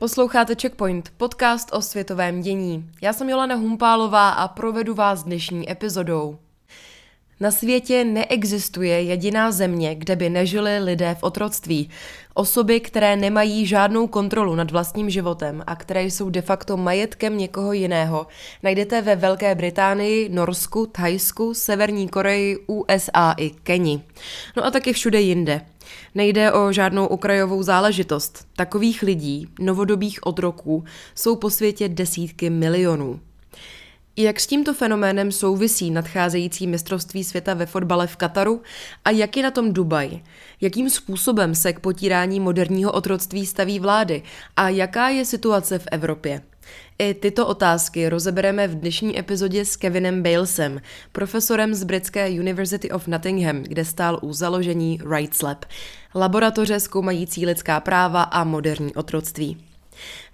Posloucháte Checkpoint, podcast o světovém dění. Já jsem Jolana Humpálová a provedu vás dnešní epizodou. Na světě neexistuje jediná země, kde by nežili lidé v otroctví. Osoby, které nemají žádnou kontrolu nad vlastním životem a které jsou de facto majetkem někoho jiného, najdete ve Velké Británii, Norsku, Thajsku, Severní Koreji, USA i Keni. No a taky všude jinde. Nejde o žádnou okrajovou záležitost. Takových lidí, novodobých otroků, jsou po světě desítky milionů. Jak s tímto fenoménem souvisí nadcházející mistrovství světa ve fotbale v Kataru a jak je na tom Dubaj? Jakým způsobem se k potírání moderního otroctví staví vlády a jaká je situace v Evropě? I tyto otázky rozebereme v dnešní epizodě s Kevinem Balesem, profesorem z britské University of Nottingham, kde stál u založení Rights Lab, laboratoře zkoumající lidská práva a moderní otroctví.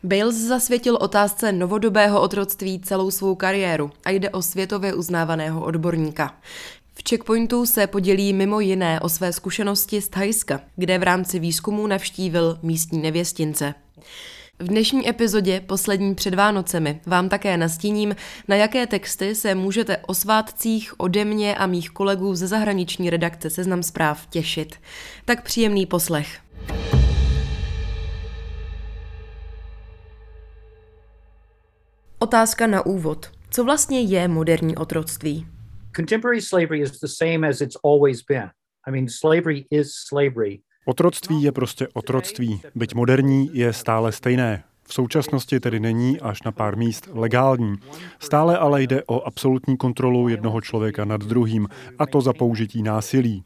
Bales zasvětil otázce novodobého otroctví celou svou kariéru a jde o světově uznávaného odborníka. V checkpointu se podělí mimo jiné o své zkušenosti z Thajska, kde v rámci výzkumu navštívil místní nevěstince. V dnešní epizodě Poslední před Vánocemi vám také nastíním, na jaké texty se můžete o svátcích ode mě a mých kolegů ze zahraniční redakce Seznam zpráv těšit. Tak příjemný poslech. Otázka na úvod. Co vlastně je moderní otroctví? Contemporary slavery is the same as it's always been. I mean, slavery is slavery. Otroctví je prostě otroctví, byť moderní je stále stejné. V současnosti tedy není až na pár míst legální. Stále ale jde o absolutní kontrolu jednoho člověka nad druhým, a to za použití násilí.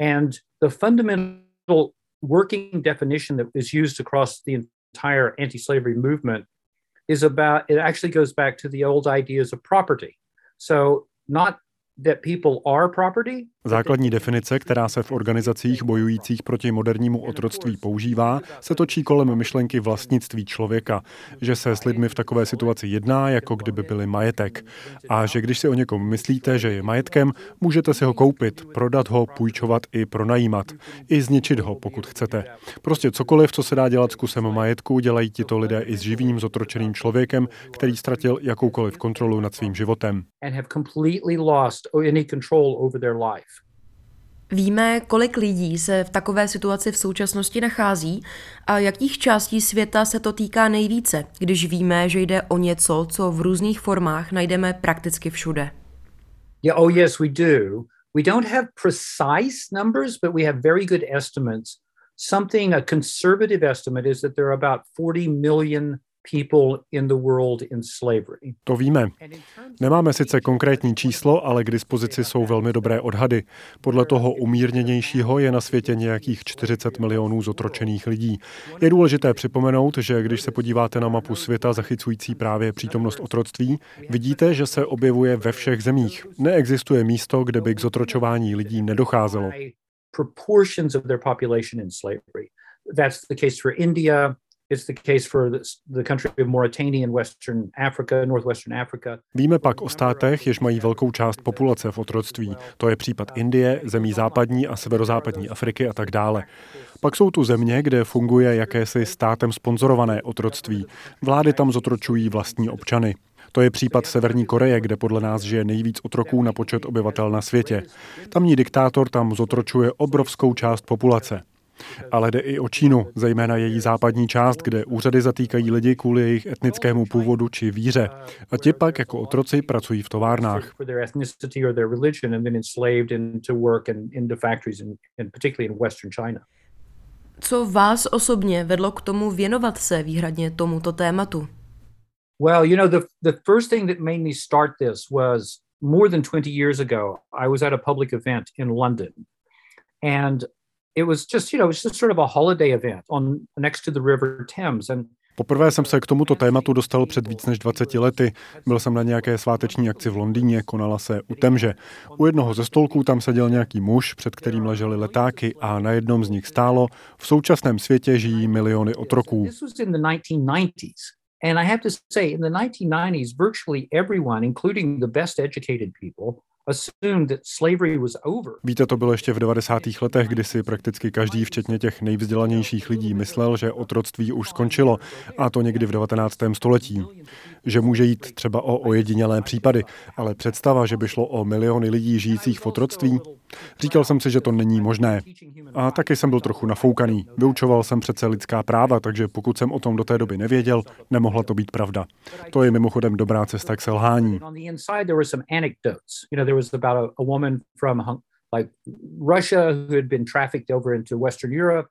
And the fundamental working definition that is used across the entire anti-slavery movement is about it actually goes back to the old ideas of property. So not that people are property. Základní definice, která se v organizacích bojujících proti modernímu otroctví používá, se točí kolem myšlenky vlastnictví člověka, že se s lidmi v takové situaci jedná, jako kdyby byli majetek. A že když si o někom myslíte, že je majetkem, můžete si ho koupit, prodat ho, půjčovat i pronajímat. I zničit ho, pokud chcete. Prostě cokoliv, co se dá dělat s kusem majetku, dělají tito lidé i s živým zotročeným člověkem, který ztratil jakoukoliv kontrolu nad svým životem. Any control over their life. Víme, kolik lidí se v takové situaci v současnosti nachází a jakých částí světa se to týká nejvíce, když víme, že jde o něco, co v různých formách najdeme prakticky všude. Yeah, oh yes, we do. We don't have precise numbers, but we have very good estimates. Something, a conservative estimate is that there are about 40 million people in the world in slavery. To víme. Nemáme sice konkrétní číslo, ale k dispozici jsou velmi dobré odhady. Podle toho umírněnějšího je na světě nějakých 40 milionů zotročených lidí. Je důležité připomenout, že když se podíváte na mapu světa zachycující právě přítomnost otroctví, vidíte, že se objevuje ve všech zemích. Neexistuje místo, kde by k zotročování lidí nedocházelo. That's the case for India, It's the case for the country of Mauritania in Western Africa, Northwestern Africa. Víme pak o státech, jež mají velkou část populace v otroctví. To je případ Indie, zemí západní a severozápadní Afriky a tak dále. Pak jsou tu země, kde funguje jakési státem sponzorované otroctví. Vlády tam zotročují vlastní občany. To je případ Severní Koreje, kde podle nás žije nejvíc otroků na počet obyvatel na světě. Tamní diktátor tam zotročuje obrovskou část populace. Ale jde i o Čínu, zejména její západní část, kde úřady zatýkají lidi kvůli jejich etnickému původu či víře. A ti pak jako otroci pracují v továrnách. Co vás osobně vedlo k tomu věnovat se výhradně tomuto tématu? Well, you know, the, the first thing that made me start this was more than 20 years ago. I was at a public event in London. And it was just, you know, it was just sort of a holiday event on next to the River Thames. And Poprvé jsem se k tomuto tématu dostal před víc než 20 lety. Byl jsem na nějaké sváteční akci v Londýně, konala se u Temže. U jednoho ze stolků tam seděl nějaký muž, před kterým ležely letáky a na jednom z nich stálo v současném světě žijí miliony otroků. And I have to say, in the 1990s, virtually everyone, including the best educated people, Víte, to bylo ještě v 90. letech, kdy si prakticky každý, včetně těch nejvzdělanějších lidí, myslel, že otroctví už skončilo, a to někdy v 19. století. Že může jít třeba o ojedinělé případy, ale představa, že by šlo o miliony lidí žijících v otroctví, říkal jsem si, že to není možné. A taky jsem byl trochu nafoukaný. Vyučoval jsem přece lidská práva, takže pokud jsem o tom do té doby nevěděl, nemohla to být pravda. To je mimochodem dobrá cesta k selhání there was about a, a woman from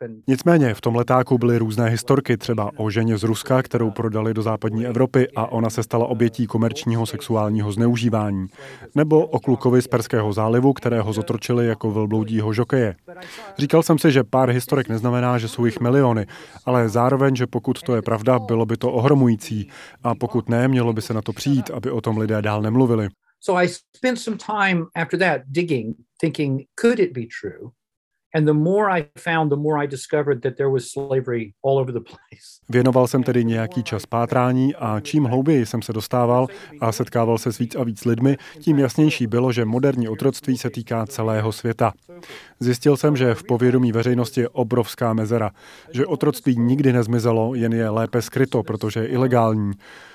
and Nicméně v tom letáku byly různé historky, třeba o ženě z Ruska, kterou prodali do západní Evropy a ona se stala obětí komerčního sexuálního zneužívání. Nebo o klukovi z Perského zálivu, kterého zotročili jako velbloudího žokeje. Říkal jsem si, že pár historek neznamená, že jsou jich miliony, ale zároveň, že pokud to je pravda, bylo by to ohromující a pokud ne, mělo by se na to přijít, aby o tom lidé dál nemluvili. So I spent some time after that digging, thinking, could it be true? And the more I found, the more I discovered that there was slavery all over the place. Věnoval jsem tedy nějaký čas pátrání a čím hlouběji jsem se dostával a setkával se s víc a víc lidmi, tím jasnější bylo, že moderní otroctví se týká celého světa. Zjistil jsem, že v povědomí veřejnosti je obrovská mezera, že otroctví nikdy nezmizelo, jen je lépe skryto, protože je ilegální.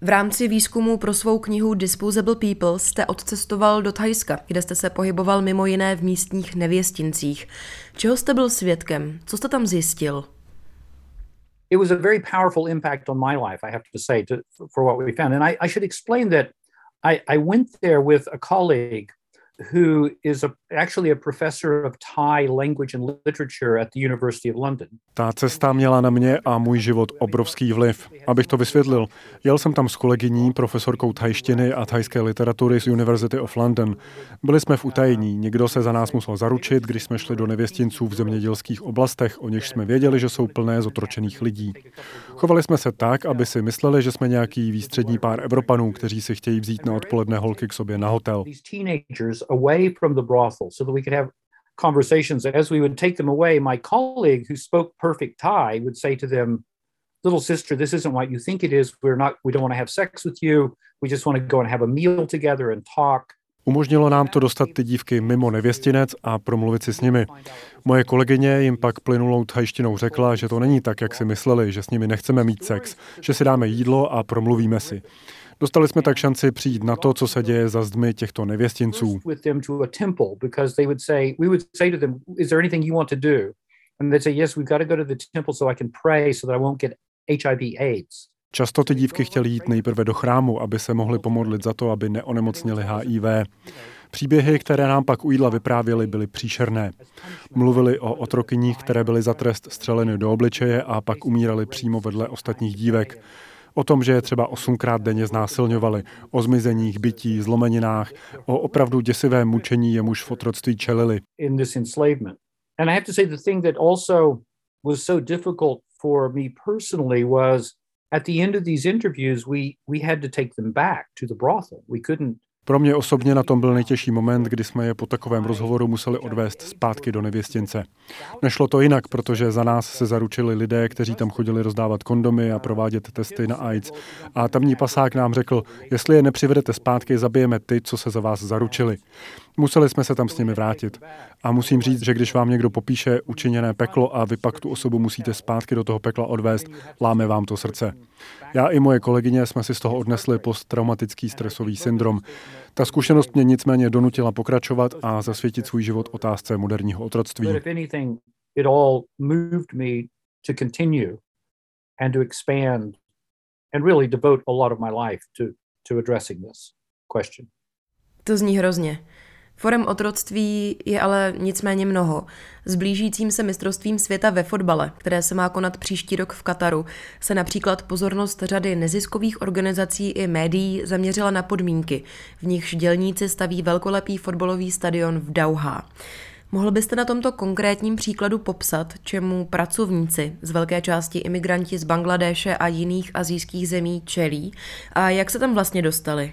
V rámci výzkumu pro svou knihu Disposable People jste odcestoval do Thajska, kde jste se pohyboval mimo jiné v místních nevěstincích. Čeho jste byl svědkem? Co jste tam zjistil? It was a very powerful impact on my life, I have to say, to, for what we found. And I, I should explain that I, I went there with a colleague who is a, actually a professor of Thai language and literature at the University of London. Ta cesta měla na mě a můj život obrovský vliv. Abych to vysvětlil, jel jsem tam s kolegyní, profesorkou thajštiny a thajské literatury z University of London. Byli jsme v utajení, někdo se za nás musel zaručit, když jsme šli do nevěstinců v zemědělských oblastech, o nichž jsme věděli, že jsou plné zotročených lidí. Chovali jsme se tak, aby si mysleli, že jsme nějaký výstřední pár Evropanů, kteří si chtějí vzít na odpoledne holky k sobě na hotel away from the brothel so that we could have conversations. As we would take them away, my colleague who spoke perfect Thai would say to them, little sister, this isn't what you think it is. We're not, we don't want to have sex with you. We just want to go and have a meal together and talk. Umožnilo nám to dostat ty dívky mimo nevěstinec a promluvit si s nimi. Moje kolegyně jim pak plynulou thajštinou řekla, že to není tak, jak si mysleli, že s nimi nechceme mít sex, že si dáme jídlo a promluvíme si. Dostali jsme tak šanci přijít na to, co se děje za zdmi těchto nevěstinců. Často ty dívky chtěly jít nejprve do chrámu, aby se mohly pomodlit za to, aby neonemocnili HIV. Příběhy, které nám pak u jídla vyprávěli, byly příšerné. Mluvili o otrokyních, které byly za trest střeleny do obličeje a pak umírali přímo vedle ostatních dívek. O tom, že je třeba osmkrát denně znásilňovali, o zmizeních, bytí, zlomeninách, o opravdu děsivém mučení, jemuž v otroctví čelili. And I have to say the thing that also was so difficult for me personally was at the end of these interviews we we had to take them back to the brothel. We couldn't pro mě osobně na tom byl nejtěžší moment, kdy jsme je po takovém rozhovoru museli odvést zpátky do nevěstince. Nešlo to jinak, protože za nás se zaručili lidé, kteří tam chodili rozdávat kondomy a provádět testy na AIDS. A tamní pasák nám řekl, jestli je nepřivedete zpátky, zabijeme ty, co se za vás zaručili. Museli jsme se tam s nimi vrátit. A musím říct, že když vám někdo popíše učiněné peklo a vy pak tu osobu musíte zpátky do toho pekla odvést, láme vám to srce. Já i moje kolegyně jsme si z toho odnesli posttraumatický stresový syndrom. Ta zkušenost mě nicméně donutila pokračovat a zasvětit svůj život otázce moderního otroctví. But if anything, it all moved me to continue and to expand and really devote a lot of my life to, to addressing this question. To zní hrozně. Forem otroctví je ale nicméně mnoho. S blížícím se mistrovstvím světa ve fotbale, které se má konat příští rok v Kataru, se například pozornost řady neziskových organizací i médií zaměřila na podmínky, v nichž dělníci staví velkolepý fotbalový stadion v Dauha. Mohl byste na tomto konkrétním příkladu popsat, čemu pracovníci, z velké části imigranti z Bangladéše a jiných azijských zemí čelí a jak se tam vlastně dostali?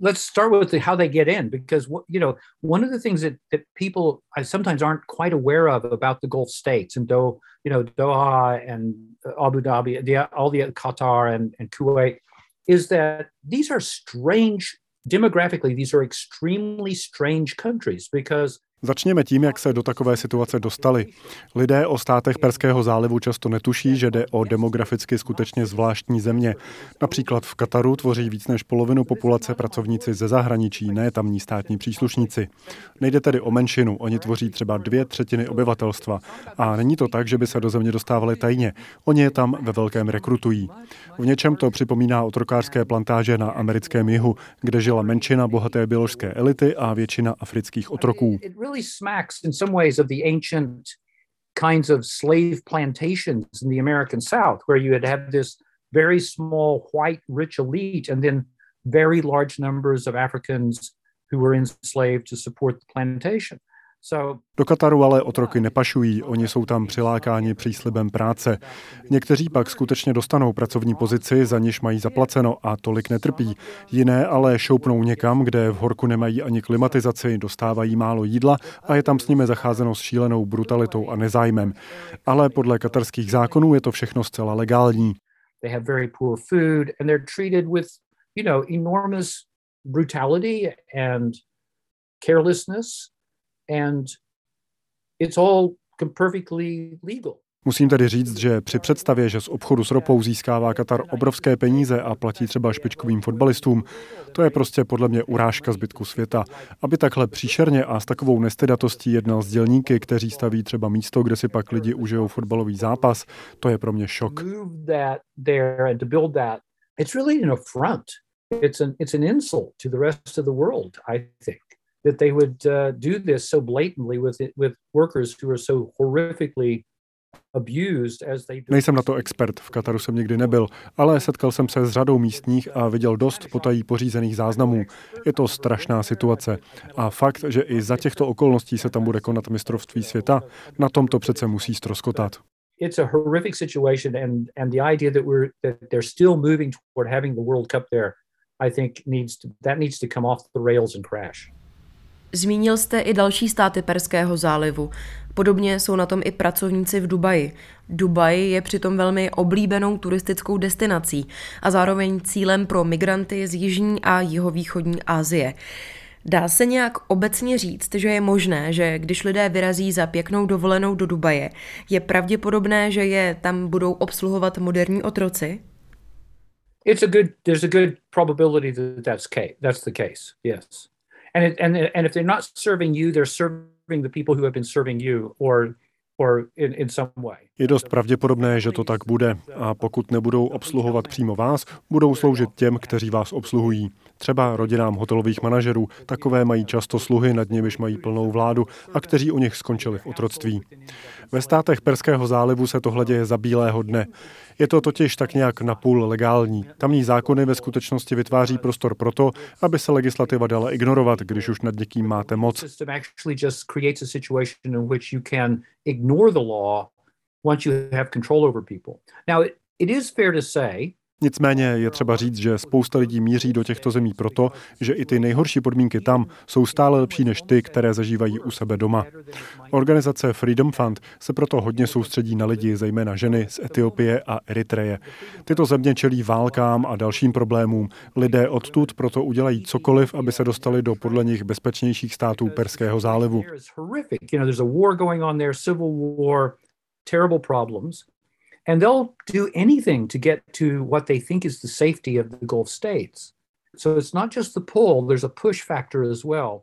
Let's start with the, how they get in because you know one of the things that, that people I sometimes aren't quite aware of about the Gulf states and Do, you know Doha and Abu Dhabi, the, all the Qatar and, and Kuwait, is that these are strange demographically. These are extremely strange countries because Začněme tím, jak se do takové situace dostali. Lidé o státech Perského zálivu často netuší, že jde o demograficky skutečně zvláštní země. Například v Kataru tvoří víc než polovinu populace pracovníci ze zahraničí, ne tamní státní příslušníci. Nejde tedy o menšinu, oni tvoří třeba dvě třetiny obyvatelstva. A není to tak, že by se do země dostávali tajně. Oni je tam ve velkém rekrutují. V něčem to připomíná otrokářské plantáže na americkém jihu, kde žila menšina bohaté běložské elity a většina afrických otroků. Really smacks in some ways of the ancient kinds of slave plantations in the American South, where you had had this very small white rich elite and then very large numbers of Africans who were enslaved to support the plantation. Do Kataru ale otroky nepašují, oni jsou tam přilákáni příslibem práce. Někteří pak skutečně dostanou pracovní pozici, za niž mají zaplaceno a tolik netrpí. Jiné ale šoupnou někam, kde v horku nemají ani klimatizaci, dostávají málo jídla a je tam s nimi zacházeno s šílenou brutalitou a nezájmem. Ale podle katarských zákonů je to všechno zcela legální. They have very poor food and they're treated with, you know, enormous brutality and carelessness and it's all perfectly legal. Musím tedy říct, že při představě, že z obchodu s ropou získává Katar obrovské peníze a platí třeba špičkovým fotbalistům, to je prostě podle mě urážka zbytku světa. Aby takhle příšerně a s takovou nestydatostí jednal s dělníky, kteří staví třeba místo, kde si pak lidi užijou fotbalový zápas, to je pro mě šok. It's really an affront. It's an, it's an insult to the rest of the world, I think that they would uh, do this so blatantly with it, with workers who are so horrifically Nejsem na to expert, v Kataru jsem nikdy nebyl, ale setkal jsem se s řadou místních a viděl dost potají pořízených záznamů. Je to strašná situace. A fakt, že i za těchto okolností se tam bude konat mistrovství světa, na tom to přece musí stroskotat. It's a horrific situation and, and the idea that we're that they're still moving toward having the World Cup there, I think needs to, that needs to come off the rails and crash. Zmínil jste i další státy Perského zálivu. Podobně jsou na tom i pracovníci v Dubaji. Dubaj je přitom velmi oblíbenou turistickou destinací a zároveň cílem pro migranty z jižní a jihovýchodní Asie. Dá se nějak obecně říct, že je možné, že když lidé vyrazí za pěknou dovolenou do Dubaje, je pravděpodobné, že je tam budou obsluhovat moderní otroci? It's a good, there's a good probability that that's, case, that's the case, yes. And it, and and if they're not serving you, they're serving the people who have been serving you, or or in, in some way. Je dost pravděpodobné, že to tak bude. A pokud nebudou obsluhovat přímo vás, budou sloužit těm, kteří vás obsluhují. Třeba rodinám hotelových manažerů. Takové mají často sluhy, nad nimiž mají plnou vládu a kteří u nich skončili v otroctví. Ve státech Perského zálivu se tohle děje za bílého dne. Je to totiž tak nějak napůl legální. Tamní zákony ve skutečnosti vytváří prostor pro to, aby se legislativa dala ignorovat, když už nad někým máte moc. Once you have control over people. Now, it, it is fair to say Nicméně je třeba říct, že spousta lidí míří do těchto zemí proto, že i ty nejhorší podmínky tam jsou stále lepší než ty, které zažívají u sebe doma. Organizace Freedom Fund se proto hodně soustředí na lidi, zejména ženy z Etiopie a Eritreje. Tyto země čelí válkám a dalším problémům. Lidé odtud proto udělají cokoliv, aby se dostali do podle nich bezpečnějších států Perského zálivu. And they'll do anything to get to what they think is the safety of the Gulf states.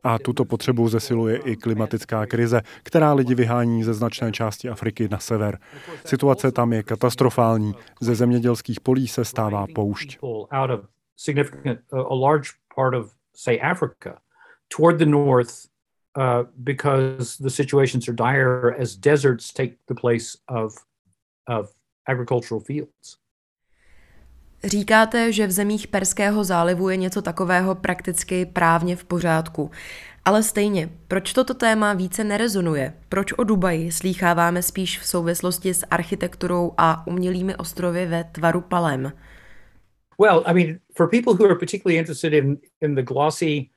A tuto potřebu zesiluje i klimatická krize, která lidi vyhání ze značné části Afriky na sever. Situace tam je katastrofální. Ze zemědělských polí se stává poušť. uh, because the situations are dire as deserts take the place of, of agricultural fields. Říkáte, že v zemích Perského zálivu je něco takového prakticky právně v pořádku. Ale stejně, proč toto téma více nerezonuje? Proč o Dubaji slýcháváme spíš v souvislosti s architekturou a umělými ostrovy ve tvaru palem? Well, I mean, for people who are particularly interested in, in the glossy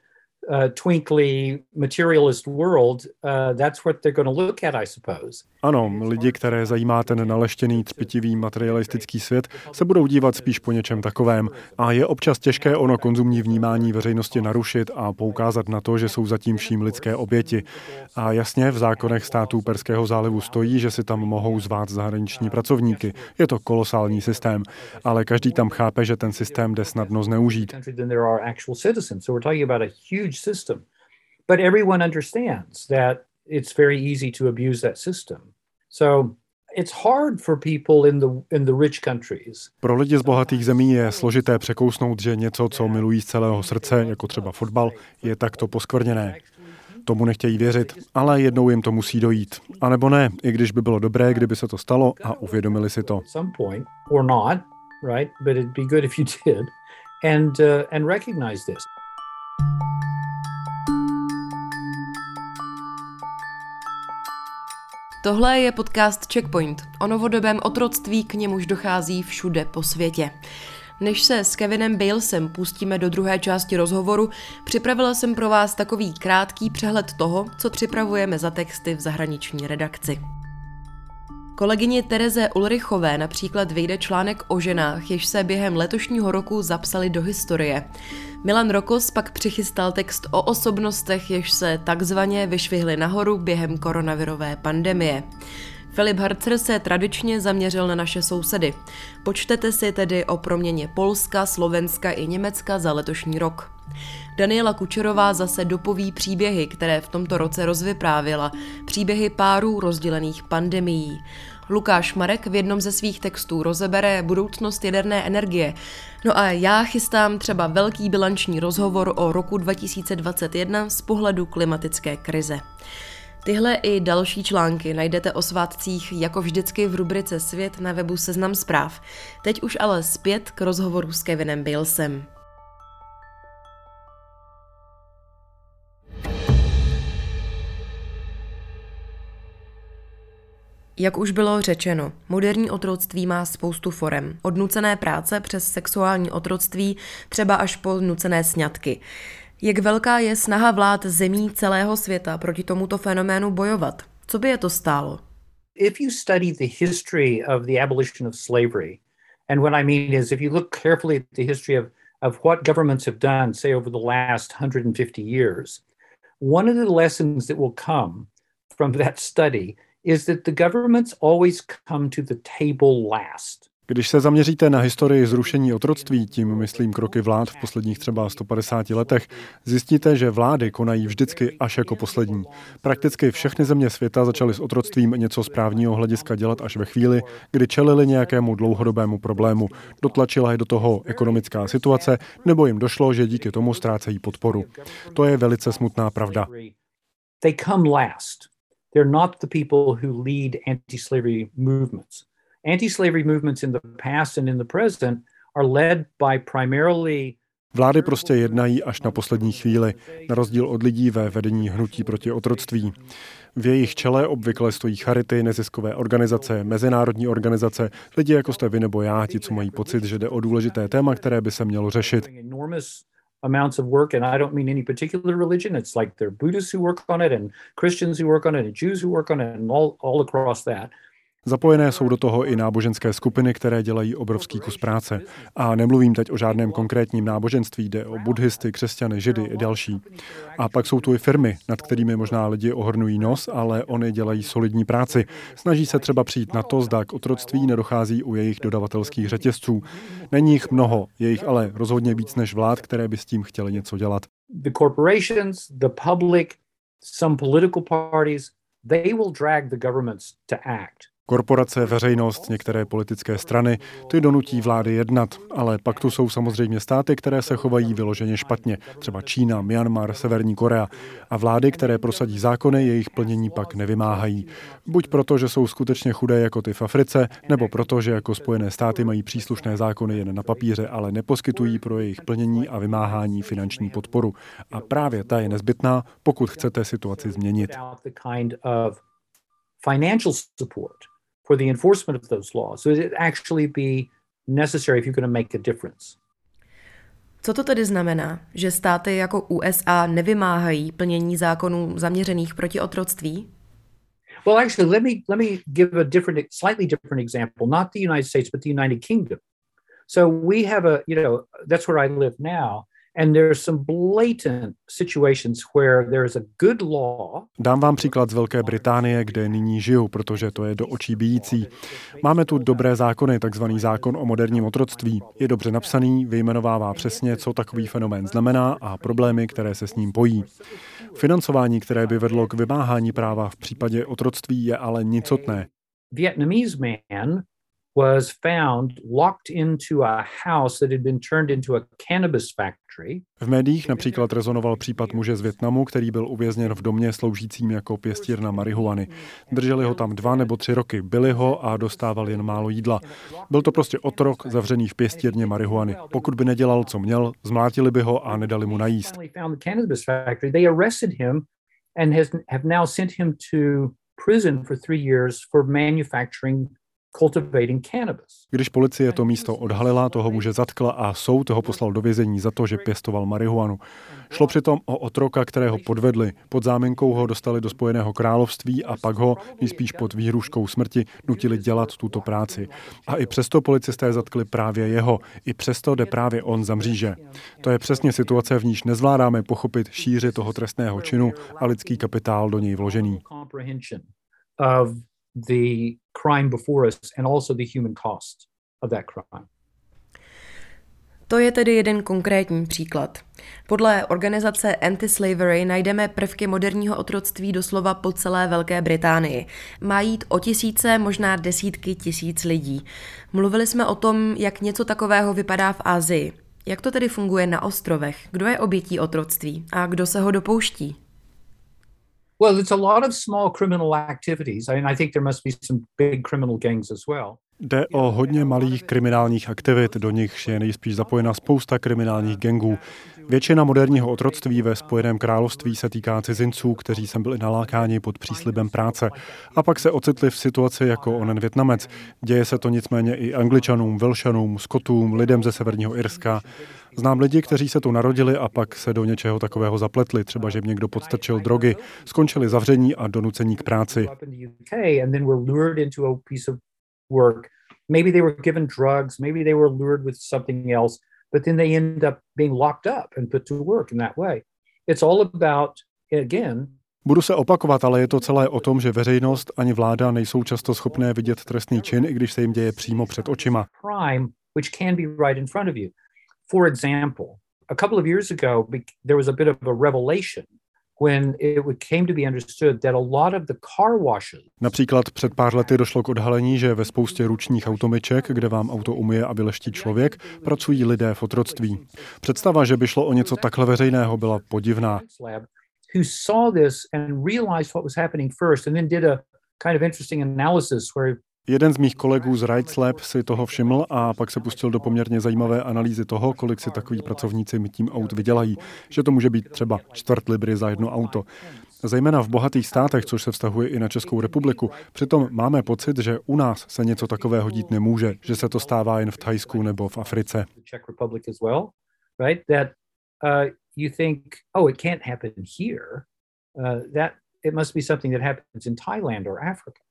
uh, twinkly materialist world, uh, that's what they're going to look at, I suppose. Ano, lidi, které zajímá ten naleštěný, třpitivý materialistický svět, se budou dívat spíš po něčem takovém. A je občas těžké ono konzumní vnímání veřejnosti narušit a poukázat na to, že jsou zatím vším lidské oběti. A jasně, v zákonech států Perského zálivu stojí, že si tam mohou zvát zahraniční pracovníky. Je to kolosální systém, ale každý tam chápe, že ten systém jde snadno zneužít huge system. But everyone understands that it's very easy to abuse that system. So it's hard for people in the in the rich countries. Pro lidi z bohatých zemí je složité překousnout, že něco, co milují z celého srdce, jako třeba fotbal, je takto poskvrněné. Tomu nechtějí věřit, ale jednou jim to musí dojít. A nebo ne, i když by bylo dobré, kdyby se to stalo a uvědomili si to. And, uh, and recognize this. Tohle je podcast Checkpoint o novodobém otroctví, k němuž dochází všude po světě. Než se s Kevinem Balesem pustíme do druhé části rozhovoru, připravila jsem pro vás takový krátký přehled toho, co připravujeme za texty v zahraniční redakci. Kolegyni Tereze Ulrichové například vyjde článek o ženách, jež se během letošního roku zapsali do historie. Milan Rokos pak přichystal text o osobnostech, jež se takzvaně vyšvihly nahoru během koronavirové pandemie. Filip Harcer se tradičně zaměřil na naše sousedy. Počtete si tedy o proměně Polska, Slovenska i Německa za letošní rok. Daniela Kučerová zase dopoví příběhy, které v tomto roce rozvyprávěla, příběhy párů rozdělených pandemií. Lukáš Marek v jednom ze svých textů rozebere budoucnost jaderné energie. No a já chystám třeba velký bilanční rozhovor o roku 2021 z pohledu klimatické krize. Tyhle i další články najdete o svátcích jako vždycky v rubrice Svět na webu Seznam zpráv. Teď už ale zpět k rozhovoru s Kevinem Balesem. Jak už bylo řečeno, moderní otroctví má spoustu forem. Od nucené práce přes sexuální otroctví, třeba až po nucené sňatky. Jak velká je snaha vlád zemí celého světa proti tomuto fenoménu bojovat? Co by je to stálo? If you study the history of the abolition of slavery, and what I mean is if you look carefully at the history of, of what governments have done, say over the last 150 years, one of the lessons that will come from that study is that the governments always come to the table last. Když se zaměříte na historii zrušení otroctví, tím myslím kroky vlád v posledních třeba 150 letech, zjistíte, že vlády konají vždycky až jako poslední. Prakticky všechny země světa začaly s otroctvím něco z právního hlediska dělat až ve chvíli, kdy čelili nějakému dlouhodobému problému. Dotlačila je do toho ekonomická situace, nebo jim došlo, že díky tomu ztrácejí podporu. To je velice smutná pravda. They come last. They're not the people who lead anti slavery movements. Anti slavery movements in the past and in the present are led by primarily Vlády prostě jednají až na poslední chvíli, na rozdíl od lidí ve vedení hnutí proti otroctví. V jejich čele obvykle stojí charity, neziskové organizace, mezinárodní organizace, lidi jako jste vy nebo já, ti, co mají pocit, že jde o důležité téma, které by se mělo řešit amounts of work, and I don't mean any particular religion. It's like there are Buddhists who work on it, and Christians who work on it, and Jews who work on it, and all, all across that. Zapojené jsou do toho i náboženské skupiny, které dělají obrovský kus práce. A nemluvím teď o žádném konkrétním náboženství, jde o buddhisty, křesťany, židy i další. A pak jsou tu i firmy, nad kterými možná lidi ohrnují nos, ale oni dělají solidní práci. Snaží se třeba přijít na to, zda k otroctví nedochází u jejich dodavatelských řetězců. Není jich mnoho, je jich ale rozhodně víc než vlád, které by s tím chtěly něco dělat. The corporations, the public, some political parties, they will drag the governments to act. Korporace, veřejnost, některé politické strany, ty donutí vlády jednat, ale pak tu jsou samozřejmě státy, které se chovají vyloženě špatně, třeba Čína, Myanmar, Severní Korea, a vlády, které prosadí zákony, jejich plnění pak nevymáhají. Buď proto, že jsou skutečně chudé jako ty v Africe, nebo proto, že jako Spojené státy mají příslušné zákony jen na papíře, ale neposkytují pro jejich plnění a vymáhání finanční podporu. A právě ta je nezbytná, pokud chcete situaci změnit. Financial support for the enforcement of those laws. So it actually be necessary if you're going to make a difference. Co to tedy znamená, že státy jako USA nevymáhají plnění zákonů zaměřených proti otroctví? Well, actually, let me let me give a different, slightly different example. Not the United States, but the United Kingdom. So we have a, you know, that's where I live now. Dám vám příklad z Velké Británie, kde nyní žiju, protože to je do očí bíjící. Máme tu dobré zákony, takzvaný zákon o moderním otroctví. Je dobře napsaný, vyjmenovává přesně, co takový fenomén znamená a problémy, které se s ním pojí. Financování, které by vedlo k vymáhání práva v případě otroctví, je ale nicotné. Vietnamese man was found locked into a house that had been turned into a cannabis factory. V médiích například rezonoval případ muže z Větnamu, který byl uvězněn v domě sloužícím jako pěstírna marihuany. Drželi ho tam dva nebo tři roky, byli ho a dostával jen málo jídla. Byl to prostě otrok zavřený v pěstírně marihuany. Pokud by nedělal, co měl, zmlátili by ho a nedali mu najíst. and has, have now sent him to prison for three years for manufacturing když policie to místo odhalila, toho muže zatkla a soud ho poslal do vězení za to, že pěstoval marihuanu. Šlo přitom o otroka, kterého podvedli. Pod záminkou ho dostali do Spojeného království a pak ho, nejspíš pod výhruškou smrti, nutili dělat tuto práci. A i přesto policisté zatkli právě jeho. I přesto jde právě on za mříže. To je přesně situace, v níž nezvládáme pochopit šíři toho trestného činu a lidský kapitál do něj vložený the crime before us and also the human cost of that crime. To je tedy jeden konkrétní příklad. Podle organizace Anti-Slavery najdeme prvky moderního otroctví doslova po celé Velké Británii. Má jít o tisíce, možná desítky tisíc lidí. Mluvili jsme o tom, jak něco takového vypadá v Asii. Jak to tedy funguje na ostrovech? Kdo je obětí otroctví a kdo se ho dopouští? Well, it's a lot of small criminal activities. I mean, I think there must be some big criminal gangs as well. Jde o hodně malých kriminálních aktivit, do nichž je nejspíš zapojena spousta kriminálních gangů. Většina moderního otroctví ve Spojeném království se týká cizinců, kteří sem byli nalákáni pod příslibem práce. A pak se ocitli v situaci jako onen Větnamec. Děje se to nicméně i Angličanům, Velšanům, Skotům, lidem ze severního Irska. Znám lidi, kteří se tu narodili a pak se do něčeho takového zapletli, třeba že jim někdo podstrčil drogy, skončili zavření a donucení k práci. Maybe they were given drugs, maybe they were lured with something else, but then they end up being locked up and put to work in that way. It's all about, again, Budu se opakovat, ale je to celé o tom, že veřejnost ani vláda nejsou často schopné vidět trestný čin, i když se jim děje přímo před očima. For example, a couple of years ago, there was a bit of a revelation Například před pár lety došlo k odhalení, že ve spoustě ručních automyček, kde vám auto umyje a vyleští člověk, pracují lidé v otroctví. Představa, že by šlo o něco takhle veřejného, byla podivná. Who saw this and realized what was happening first and then did a kind of interesting analysis where Jeden z mých kolegů z Rights Lab si toho všiml a pak se pustil do poměrně zajímavé analýzy toho, kolik si takový pracovníci mytím aut vydělají, že to může být třeba čtvrt libry za jedno auto. Zejména v bohatých státech, což se vztahuje i na Českou republiku. Přitom máme pocit, že u nás se něco takového dít nemůže, že se to stává jen v Thajsku nebo v Africe. It must be something that happens in Thailand or Africa.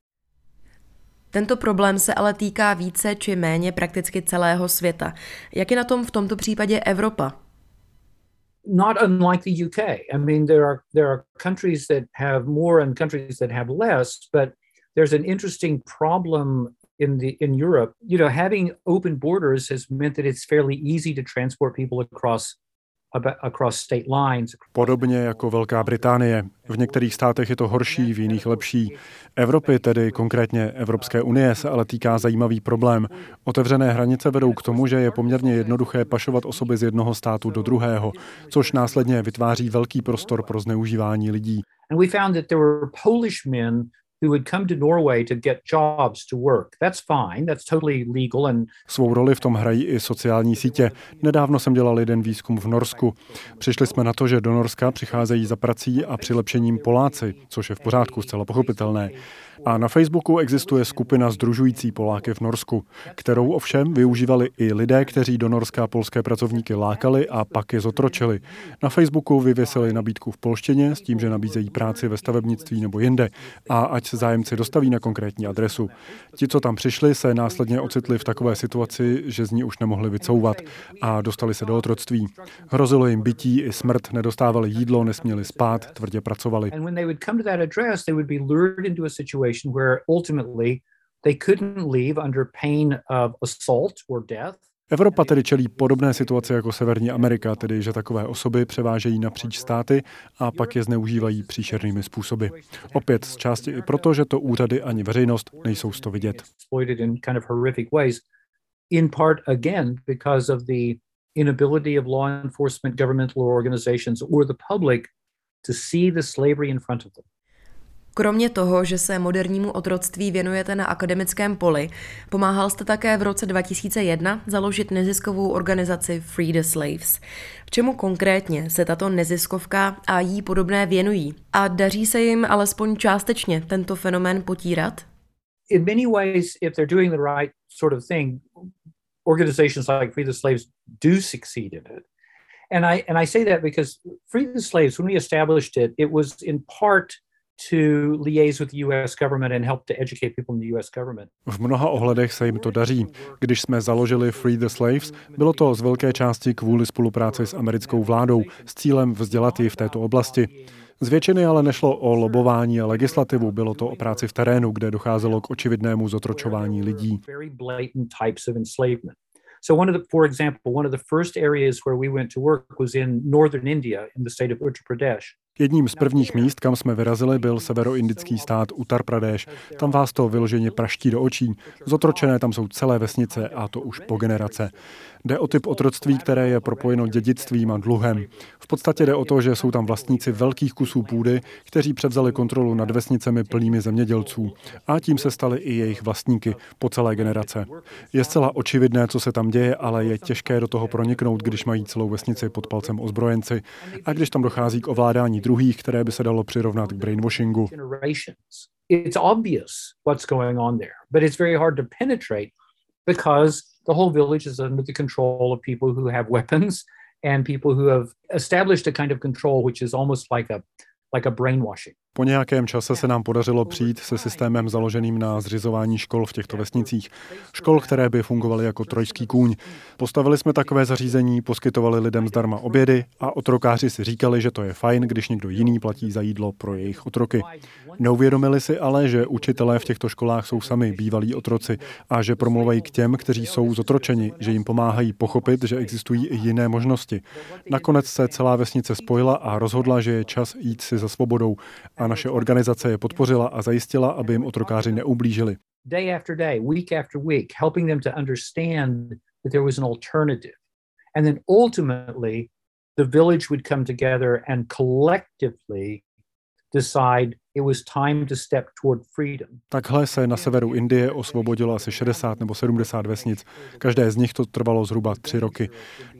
Tento problém se ale týká více či méně prakticky celého světa. Jak je na tom v tomto případě Evropa? Not unlike the UK. I mean, there are there are countries that have more and countries that have less, but there's an interesting problem in the in Europe. You know, having open borders has meant that it's fairly easy to transport people across Podobně jako Velká Británie. V některých státech je to horší, v jiných lepší. Evropy, tedy konkrétně Evropské unie, se ale týká zajímavý problém. Otevřené hranice vedou k tomu, že je poměrně jednoduché pašovat osoby z jednoho státu do druhého, což následně vytváří velký prostor pro zneužívání lidí. And we found that there were Polish men who would come to Norway to get jobs to work. That's fine, that's totally legal and Svou roli v tom hrají i sociální sítě. Nedávno jsem dělal jeden výzkum v Norsku. Přišli jsme na to, že do Norska přicházejí za prací a přilepšením Poláci, což je v pořádku, zcela pochopitelné. A na Facebooku existuje skupina združující Poláky v Norsku, kterou ovšem využívali i lidé, kteří do Norska polské pracovníky lákali a pak je zotročili. Na Facebooku vyvěsili nabídku v polštině s tím, že nabízejí práci ve stavebnictví nebo jinde a ať se zájemci dostaví na konkrétní adresu. Ti, co tam přišli, se následně ocitli v takové situaci, že z ní už nemohli vycouvat a dostali se do otroctví. Hrozilo jim bytí i smrt, nedostávali jídlo, nesměli spát, tvrdě pracovali situation where ultimately they couldn't leave under pain of assault or death. Evropa tedy čelí podobné situaci jako Severní Amerika, tedy že takové osoby převážejí napříč státy a pak je zneužívají příšernými způsoby. Opět z části i proto, že to úřady ani veřejnost nejsou z to vidět. In part again because of the inability of law enforcement, governmental organizations, or the public to see the slavery in front of them. Kromě toho, že se modernímu otroctví věnujete na akademickém poli, pomáhal jste také v roce 2001 založit neziskovou organizaci Free the Slaves. V čemu konkrétně se tato neziskovka a jí podobné věnují? A daří se jim alespoň částečně tento fenomén potírat? In many ways, if they're doing the right sort of thing, organizations like Free the Slaves do succeed in it. And I, and I say that because Free the Slaves, when we established it, it was in part to liaise with the US government and help to educate people in the US government. V mnoha ohledech se jim to daří. Když jsme založili Free the Slaves, bylo to z velké části kvůli spolupráci s americkou vládou s cílem vzdělat ji v této oblasti. Z většiny ale nešlo o lobování a legislativu, bylo to o práci v terénu, kde docházelo k očividnému zotročování lidí. So one of the, for example, one of the first areas where we went to work was in northern India in the state of Uttar Pradesh. Jedním z prvních míst, kam jsme vyrazili, byl severoindický stát Uttar Pradesh. Tam vás to vyloženě praští do očí. Zotročené tam jsou celé vesnice a to už po generace. Jde o typ otroctví, které je propojeno dědictvím a dluhem. V podstatě jde o to, že jsou tam vlastníci velkých kusů půdy, kteří převzali kontrolu nad vesnicemi plnými zemědělců. A tím se stali i jejich vlastníky po celé generace. Je zcela očividné, co se tam děje, ale je těžké do toho proniknout, když mají celou vesnici pod palcem ozbrojenci a když tam dochází k ovládání druhých, které by se dalo přirovnat k brainwashingu. It's obvious what's going on there, but it's very hard to penetrate because the whole village is under the control of people who have weapons and people who have established a kind of control which is almost like a like a brainwashing. Po nějakém čase se nám podařilo přijít se systémem založeným na zřizování škol v těchto vesnicích. Škol, které by fungovaly jako trojský kůň. Postavili jsme takové zařízení, poskytovali lidem zdarma obědy a otrokáři si říkali, že to je fajn, když někdo jiný platí za jídlo pro jejich otroky. Neuvědomili si ale, že učitelé v těchto školách jsou sami bývalí otroci a že promluvají k těm, kteří jsou zotročeni, že jim pomáhají pochopit, že existují i jiné možnosti. Nakonec se celá vesnice spojila a rozhodla, že je čas jít si za svobodou a a naše organizace je podpořila a zajistila, aby jim otrokáři neublížili. Day after day, week after week, helping them to understand that there was an alternative. And then ultimately, the village would come together and collectively decide Takhle se na severu Indie osvobodilo asi 60 nebo 70 vesnic. Každé z nich to trvalo zhruba tři roky.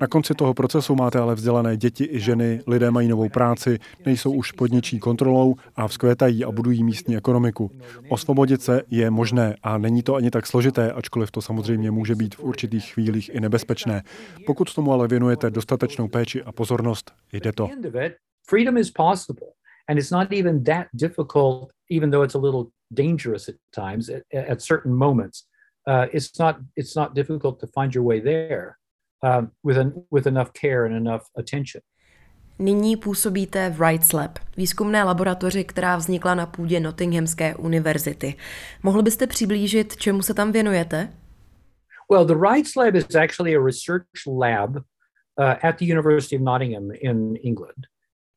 Na konci toho procesu máte ale vzdělané děti i ženy, lidé mají novou práci, nejsou už pod ničí kontrolou a vzkvétají a budují místní ekonomiku. Osvobodit se je možné a není to ani tak složité, ačkoliv to samozřejmě může být v určitých chvílích i nebezpečné. Pokud tomu ale věnujete dostatečnou péči a pozornost, jde to. Freedom is possible. And it's not even that difficult, even though it's a little dangerous at times at, at certain moments. Uh, it's not it's not difficult to find your way there um, with an, with enough care and enough attention. Nyní působíte v Rights Lab, výzkumné laboratoři, která vznikla na půdě Nottinghamské univerzity. Mohl byste přiblížit, čemu se tam věnujete? Well, the Rights Lab is actually a research lab uh, at the University of Nottingham in England.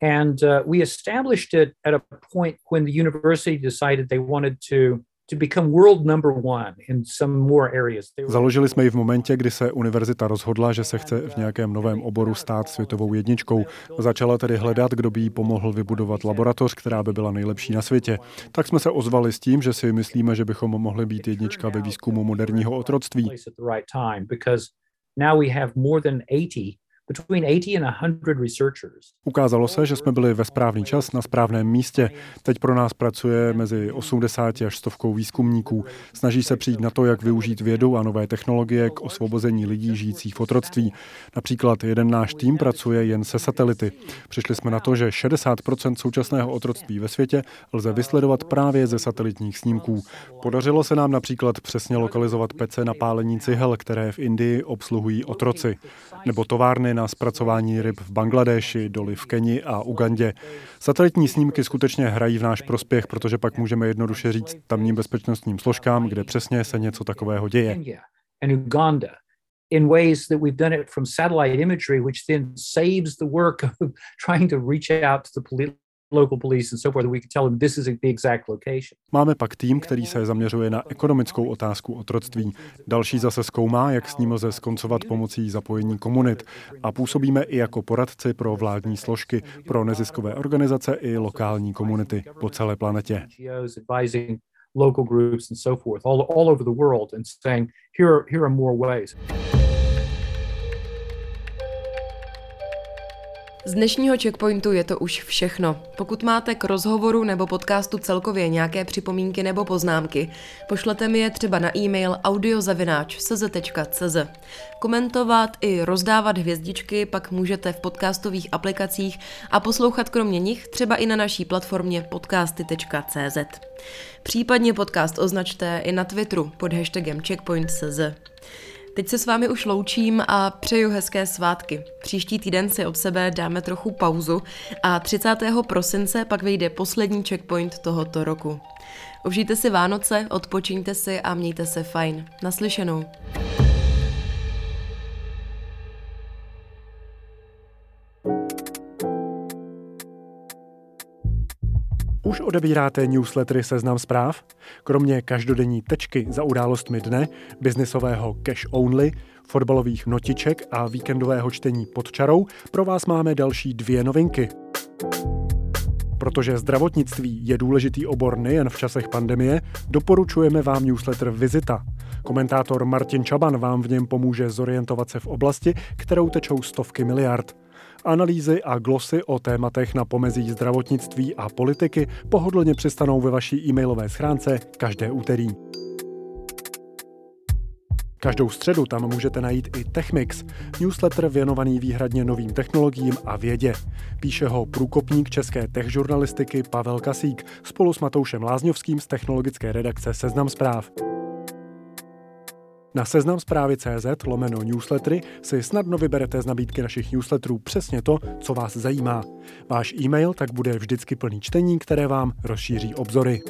And uh, we established it at a point when the university decided they wanted to to become world number one in some more areas. Založili jsme ji v momentě, kdy se univerzita rozhodla, že se chce v nějakém novém oboru stát světovou jedničkou. Začala tedy hledat, kdo by jí pomohl vybudovat laboratoř, která by byla nejlepší na světě. Tak jsme se ozvali s tím, že si myslíme, že bychom mohli být jednička ve výzkumu moderního otroctví. Now we have more than 80 between 80 and 100 researchers. Ukázalo se, že jsme byli ve správný čas na správném místě. Teď pro nás pracuje mezi 80 až stovkou výzkumníků. Snaží se přijít na to, jak využít vědu a nové technologie k osvobození lidí žijících v otroctví. Například jeden náš tým pracuje jen se satelity. Přišli jsme na to, že 60% současného otroctví ve světě lze vysledovat právě ze satelitních snímků. Podařilo se nám například přesně lokalizovat pece na pálení cihel, které v Indii obsluhují otroci, nebo továrny na zpracování ryb v Bangladeši, doly v Keni a Ugandě. Satelitní snímky skutečně hrají v náš prospěch, protože pak můžeme jednoduše říct tamním bezpečnostním složkám, kde přesně se něco takového děje. in ways that we've done it from satellite imagery, which then saves the work of trying to reach out to the local police and so forth, we can tell them this is the exact location. Máme pak tým, který se zaměřuje na ekonomickou otázku otroctví. Další zase zkoumá, jak s ním lze skoncovat pomocí zapojení komunit. A působíme i jako poradci pro vládní složky, pro neziskové organizace i lokální komunity po celé planetě. local groups and so forth all, all over the world and saying here, here are more ways. Z dnešního checkpointu je to už všechno. Pokud máte k rozhovoru nebo podcastu celkově nějaké připomínky nebo poznámky, pošlete mi je třeba na e-mail audiozavináč.cz. Komentovat i rozdávat hvězdičky pak můžete v podcastových aplikacích a poslouchat kromě nich třeba i na naší platformě podcasty.cz. Případně podcast označte i na Twitteru pod hashtagem checkpoint.cz. Teď se s vámi už loučím a přeju hezké svátky. Příští týden si od sebe dáme trochu pauzu a 30. prosince pak vyjde poslední checkpoint tohoto roku. Užijte si Vánoce, odpočiňte si a mějte se fajn. Naslyšenou. Už odebíráte newslettery Seznam zpráv? Kromě každodenní tečky za událostmi dne, biznisového cash only, fotbalových notiček a víkendového čtení pod čarou pro vás máme další dvě novinky. Protože zdravotnictví je důležitý obor nejen v časech pandemie, doporučujeme vám newsletter Vizita. Komentátor Martin Čaban vám v něm pomůže zorientovat se v oblasti, kterou tečou stovky miliard. Analýzy a glosy o tématech na pomezí zdravotnictví a politiky pohodlně přistanou ve vaší e-mailové schránce každé úterý. Každou středu tam můžete najít i Techmix, newsletter věnovaný výhradně novým technologiím a vědě. Píše ho průkopník české tech žurnalistiky Pavel Kasík spolu s Matoušem Lázňovským z technologické redakce Seznam zpráv. Na seznam zprávy CZ lomeno newslettery si snadno vyberete z nabídky našich newsletterů přesně to, co vás zajímá. Váš e-mail tak bude vždycky plný čtení, které vám rozšíří obzory.